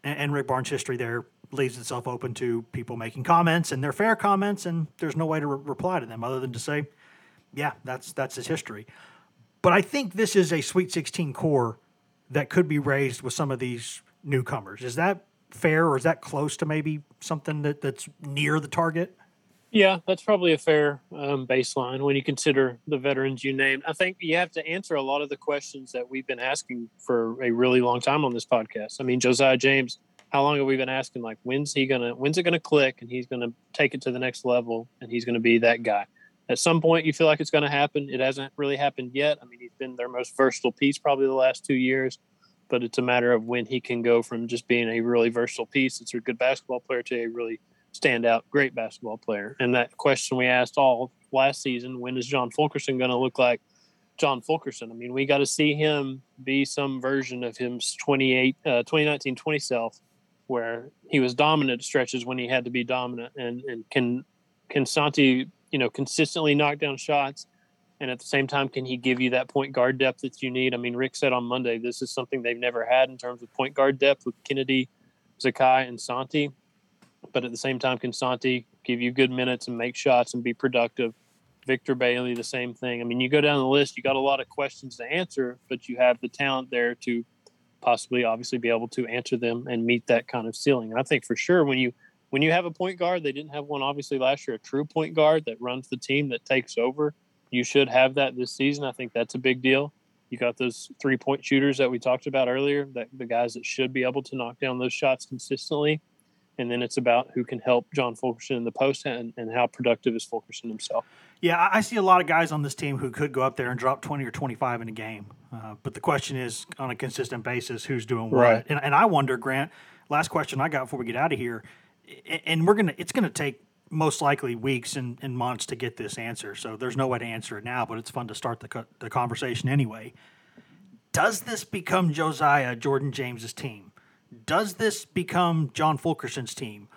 And, and Rick Barnes' history there leaves itself open to people making comments, and they're fair comments, and there's no way to re- reply to them other than to say, yeah, that's that's his history. But I think this is a Sweet 16 core that could be raised with some of these newcomers. Is that fair, or is that close to maybe something that, that's near the target? Yeah, that's probably a fair um, baseline when you consider the veterans you named. I think you have to answer a lot of the questions that we've been asking for a really long time on this podcast. I mean, Josiah James, how long have we been asking? Like, when's he gonna? When's it gonna click? And he's gonna take it to the next level, and he's gonna be that guy. At some point, you feel like it's going to happen. It hasn't really happened yet. I mean, he's been their most versatile piece probably the last two years, but it's a matter of when he can go from just being a really versatile piece, it's a good basketball player, to a really standout, great basketball player. And that question we asked all last season: When is John Fulkerson going to look like John Fulkerson? I mean, we got to see him be some version of his 28, uh, 2019 20 self, where he was dominant stretches when he had to be dominant, and and can can Santi you know, consistently knock down shots. And at the same time, can he give you that point guard depth that you need? I mean, Rick said on Monday, this is something they've never had in terms of point guard depth with Kennedy, Zakai, and Santi. But at the same time, can Santi give you good minutes and make shots and be productive? Victor Bailey, the same thing. I mean, you go down the list, you got a lot of questions to answer, but you have the talent there to possibly, obviously, be able to answer them and meet that kind of ceiling. And I think for sure, when you when you have a point guard, they didn't have one obviously last year, a true point guard that runs the team that takes over. You should have that this season. I think that's a big deal. You got those three point shooters that we talked about earlier, that the guys that should be able to knock down those shots consistently. And then it's about who can help John Fulkerson in the post and, and how productive is Fulkerson himself. Yeah, I see a lot of guys on this team who could go up there and drop 20 or 25 in a game. Uh, but the question is, on a consistent basis, who's doing what? Right. And, and I wonder, Grant, last question I got before we get out of here and we're gonna it's gonna take most likely weeks and, and months to get this answer. So there's no way to answer it now, but it's fun to start the, co- the conversation anyway. Does this become Josiah Jordan James's team? Does this become John Fulkerson's team?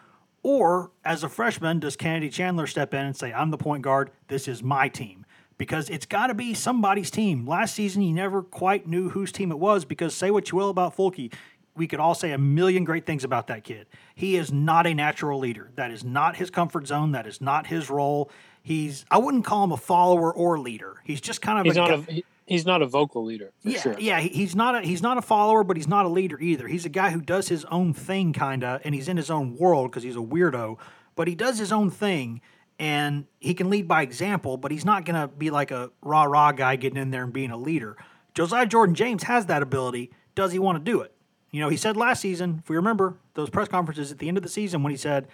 Or as a freshman, does Kennedy Chandler step in and say, I'm the point guard, this is my team? Because it's got to be somebody's team. Last season, you never quite knew whose team it was because say what you will about Fulke, we could all say a million great things about that kid. He is not a natural leader. That is not his comfort zone. That is not his role. He's I wouldn't call him a follower or leader. He's just kind of he's a not guy, a he's not a vocal leader. yeah, sure. yeah. He's not a he's not a follower, but he's not a leader either. He's a guy who does his own thing, kinda, and he's in his own world because he's a weirdo. But he does his own thing, and he can lead by example. But he's not gonna be like a rah rah guy getting in there and being a leader. Josiah Jordan James has that ability. Does he want to do it? You know, he said last season, if we remember those press conferences at the end of the season when he said,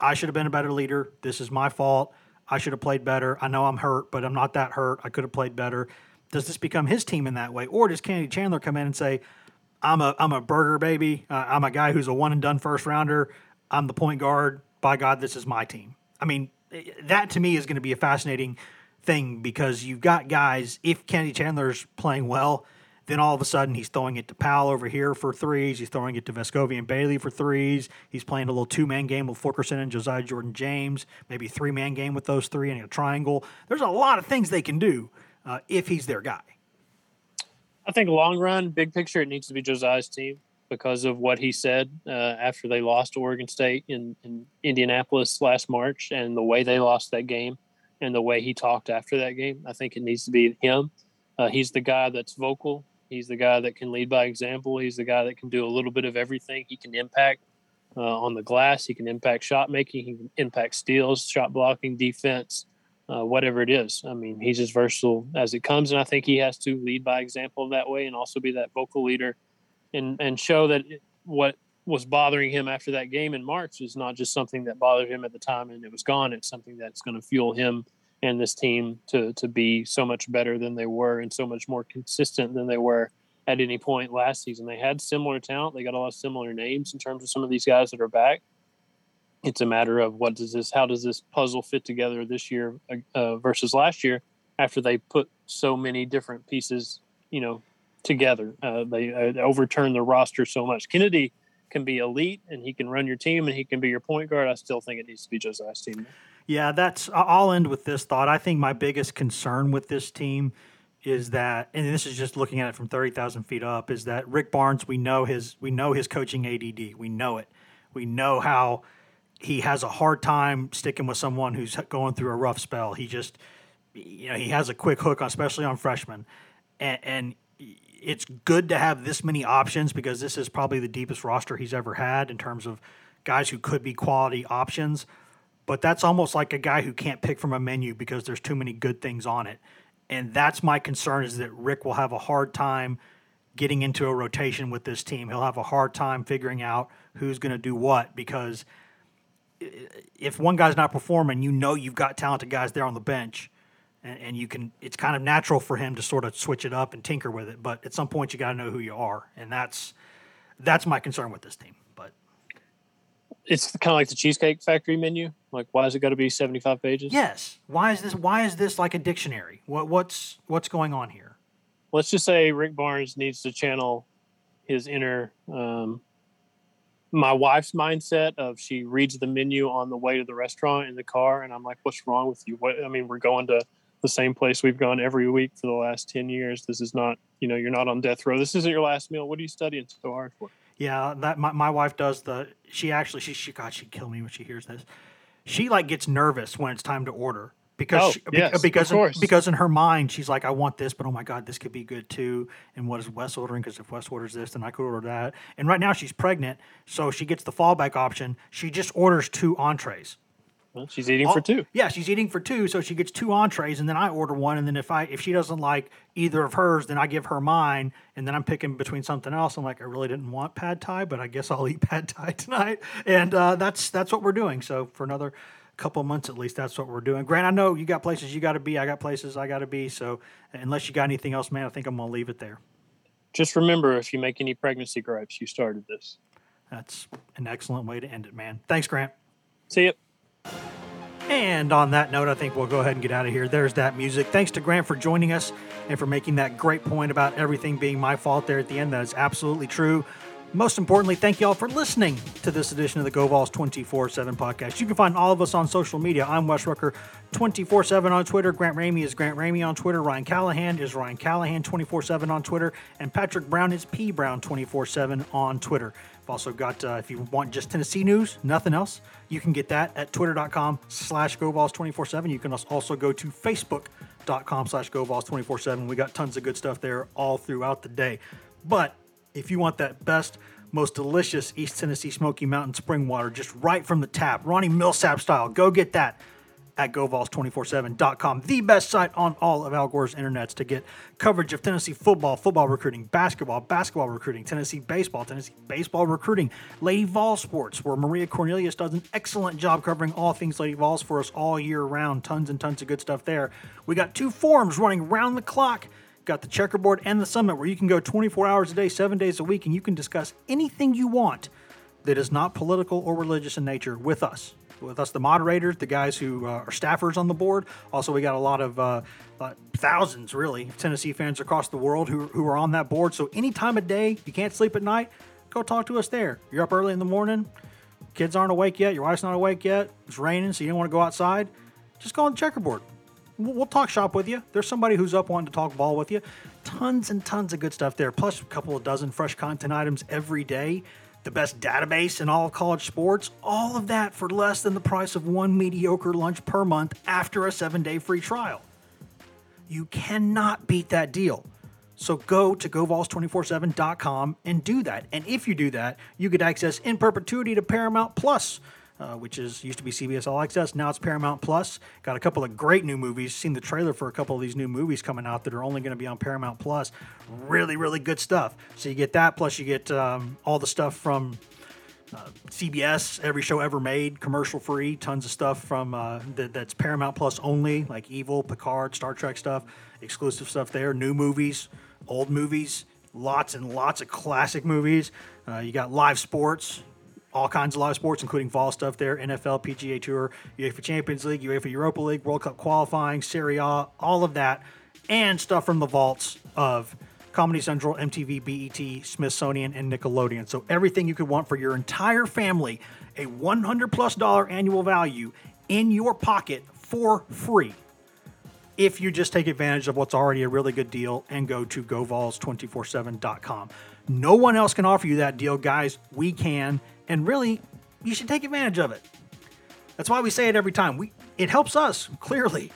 I should have been a better leader. This is my fault. I should have played better. I know I'm hurt, but I'm not that hurt. I could have played better. Does this become his team in that way? Or does Kennedy Chandler come in and say, I'm a, I'm a burger baby. Uh, I'm a guy who's a one and done first rounder. I'm the point guard. By God, this is my team. I mean, that to me is going to be a fascinating thing because you've got guys, if Kennedy Chandler's playing well – then all of a sudden, he's throwing it to Powell over here for threes. He's throwing it to Vescovi and Bailey for threes. He's playing a little two man game with Fulkerson and Josiah Jordan James, maybe three man game with those three and a triangle. There's a lot of things they can do uh, if he's their guy. I think long run, big picture, it needs to be Josiah's team because of what he said uh, after they lost to Oregon State in, in Indianapolis last March and the way they lost that game and the way he talked after that game. I think it needs to be him. Uh, he's the guy that's vocal. He's the guy that can lead by example. He's the guy that can do a little bit of everything. He can impact uh, on the glass. He can impact shot making. He can impact steals, shot blocking, defense, uh, whatever it is. I mean, he's as versatile as it comes, and I think he has to lead by example that way, and also be that vocal leader, and and show that what was bothering him after that game in March is not just something that bothered him at the time and it was gone. It's something that's going to fuel him and this team to to be so much better than they were and so much more consistent than they were at any point last season. They had similar talent. They got a lot of similar names in terms of some of these guys that are back. It's a matter of what does this, how does this puzzle fit together this year uh, versus last year after they put so many different pieces, you know, together. Uh, they uh, overturned the roster so much. Kennedy can be elite and he can run your team and he can be your point guard. I still think it needs to be Josiah's team. Yeah, that's. I'll end with this thought. I think my biggest concern with this team is that, and this is just looking at it from thirty thousand feet up, is that Rick Barnes? We know his we know his coaching ADD. We know it. We know how he has a hard time sticking with someone who's going through a rough spell. He just, you know, he has a quick hook, especially on freshmen, and, and it's good to have this many options because this is probably the deepest roster he's ever had in terms of guys who could be quality options. But that's almost like a guy who can't pick from a menu because there's too many good things on it. And that's my concern is that Rick will have a hard time getting into a rotation with this team. He'll have a hard time figuring out who's going to do what because if one guy's not performing, you know you've got talented guys there on the bench and, and, you can it's kind of natural for him to sort of switch it up and tinker with it but at some point you got to know who you are and that's that's my concern with this team it's kind of like the cheesecake factory menu like why is it got to be 75 pages yes why is this why is this like a dictionary what what's what's going on here let's just say rick barnes needs to channel his inner um, my wife's mindset of she reads the menu on the way to the restaurant in the car and i'm like what's wrong with you what i mean we're going to the same place we've gone every week for the last 10 years. This is not, you know, you're not on death row. This isn't your last meal. What are you studying so hard for? Yeah, that my, my wife does the she actually she she God she'd kill me when she hears this. She like gets nervous when it's time to order because oh, she, yes, because in, because in her mind she's like I want this but oh my god this could be good too. And what is Wes ordering? Because if Wes orders this then I could order that. And right now she's pregnant so she gets the fallback option. She just orders two entrees well, she's eating All, for two. Yeah, she's eating for two, so she gets two entrees, and then I order one, and then if I if she doesn't like either of hers, then I give her mine, and then I'm picking between something else. I'm like, I really didn't want pad thai, but I guess I'll eat pad thai tonight, and uh, that's that's what we're doing. So for another couple months at least, that's what we're doing. Grant, I know you got places you got to be, I got places I got to be. So unless you got anything else, man, I think I'm gonna leave it there. Just remember, if you make any pregnancy gripes, you started this. That's an excellent way to end it, man. Thanks, Grant. See you. And on that note, I think we'll go ahead and get out of here. There's that music. Thanks to Grant for joining us and for making that great point about everything being my fault there at the end. That is absolutely true. Most importantly, thank you all for listening to this edition of the GoVols 24 7 podcast. You can find all of us on social media. I'm Wes Rucker 24 7 on Twitter. Grant Ramey is Grant Ramey on Twitter. Ryan Callahan is Ryan Callahan 24 7 on Twitter. And Patrick Brown is P Brown 24 7 on Twitter. I've also got, uh, if you want just Tennessee news, nothing else, you can get that at twitter.com slash GoVols247. You can also go to facebook.com slash GoVols247. We got tons of good stuff there all throughout the day. But if you want that best, most delicious East Tennessee Smoky Mountain spring water just right from the tap, Ronnie Milsap style, go get that at GoVols247.com, the best site on all of Al Gore's internets to get coverage of Tennessee football, football recruiting, basketball, basketball recruiting, Tennessee baseball, Tennessee baseball recruiting, Lady Vol sports, where Maria Cornelius does an excellent job covering all things Lady Vols for us all year round. Tons and tons of good stuff there. We got two forums running round the clock got the checkerboard and the summit where you can go 24 hours a day, seven days a week, and you can discuss anything you want that is not political or religious in nature with us with us, the moderators, the guys who uh, are staffers on the board. Also, we got a lot of uh, uh, thousands, really, Tennessee fans across the world who, who are on that board. So, any time of day, you can't sleep at night, go talk to us there. You're up early in the morning, kids aren't awake yet, your wife's not awake yet, it's raining, so you don't want to go outside. Just go on the checkerboard. We'll, we'll talk shop with you. There's somebody who's up wanting to talk ball with you. Tons and tons of good stuff there, plus a couple of dozen fresh content items every day the best database in all of college sports, all of that for less than the price of one mediocre lunch per month after a seven day free trial. You cannot beat that deal. So go to GoVols247.com and do that. And if you do that, you get access in perpetuity to Paramount Plus uh, which is used to be CBS All Access. Now it's Paramount Plus. Got a couple of great new movies. Seen the trailer for a couple of these new movies coming out that are only going to be on Paramount Plus. Really, really good stuff. So you get that, plus you get um, all the stuff from uh, CBS, every show ever made, commercial free. Tons of stuff from uh, that, that's Paramount Plus only, like Evil, Picard, Star Trek stuff, exclusive stuff there. New movies, old movies, lots and lots of classic movies. Uh, you got live sports, all kinds of live sports, including fall stuff there, NFL, PGA Tour, UEFA Champions League, UEFA Europa League, World Cup qualifying, Serie A, all of that, and stuff from the vaults of Comedy Central, MTV, BET, Smithsonian, and Nickelodeon. So everything you could want for your entire family, a 100 plus dollar annual value in your pocket for free. If you just take advantage of what's already a really good deal and go to govols247.com. No one else can offer you that deal, guys. We can, and really, you should take advantage of it. That's why we say it every time. We it helps us clearly,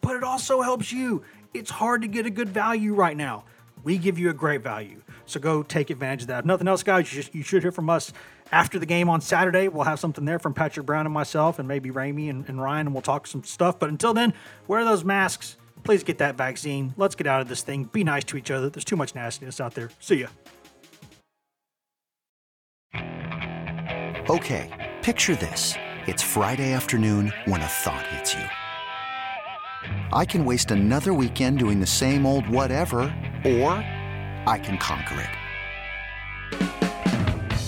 but it also helps you. It's hard to get a good value right now. We give you a great value. So go take advantage of that. If nothing else, guys, you should hear from us after the game on Saturday. We'll have something there from Patrick Brown and myself, and maybe Ramey and, and Ryan, and we'll talk some stuff. But until then, wear those masks. Please get that vaccine. Let's get out of this thing. Be nice to each other. There's too much nastiness out there. See ya. Okay, picture this. It's Friday afternoon when a thought hits you. I can waste another weekend doing the same old whatever, or I can conquer it.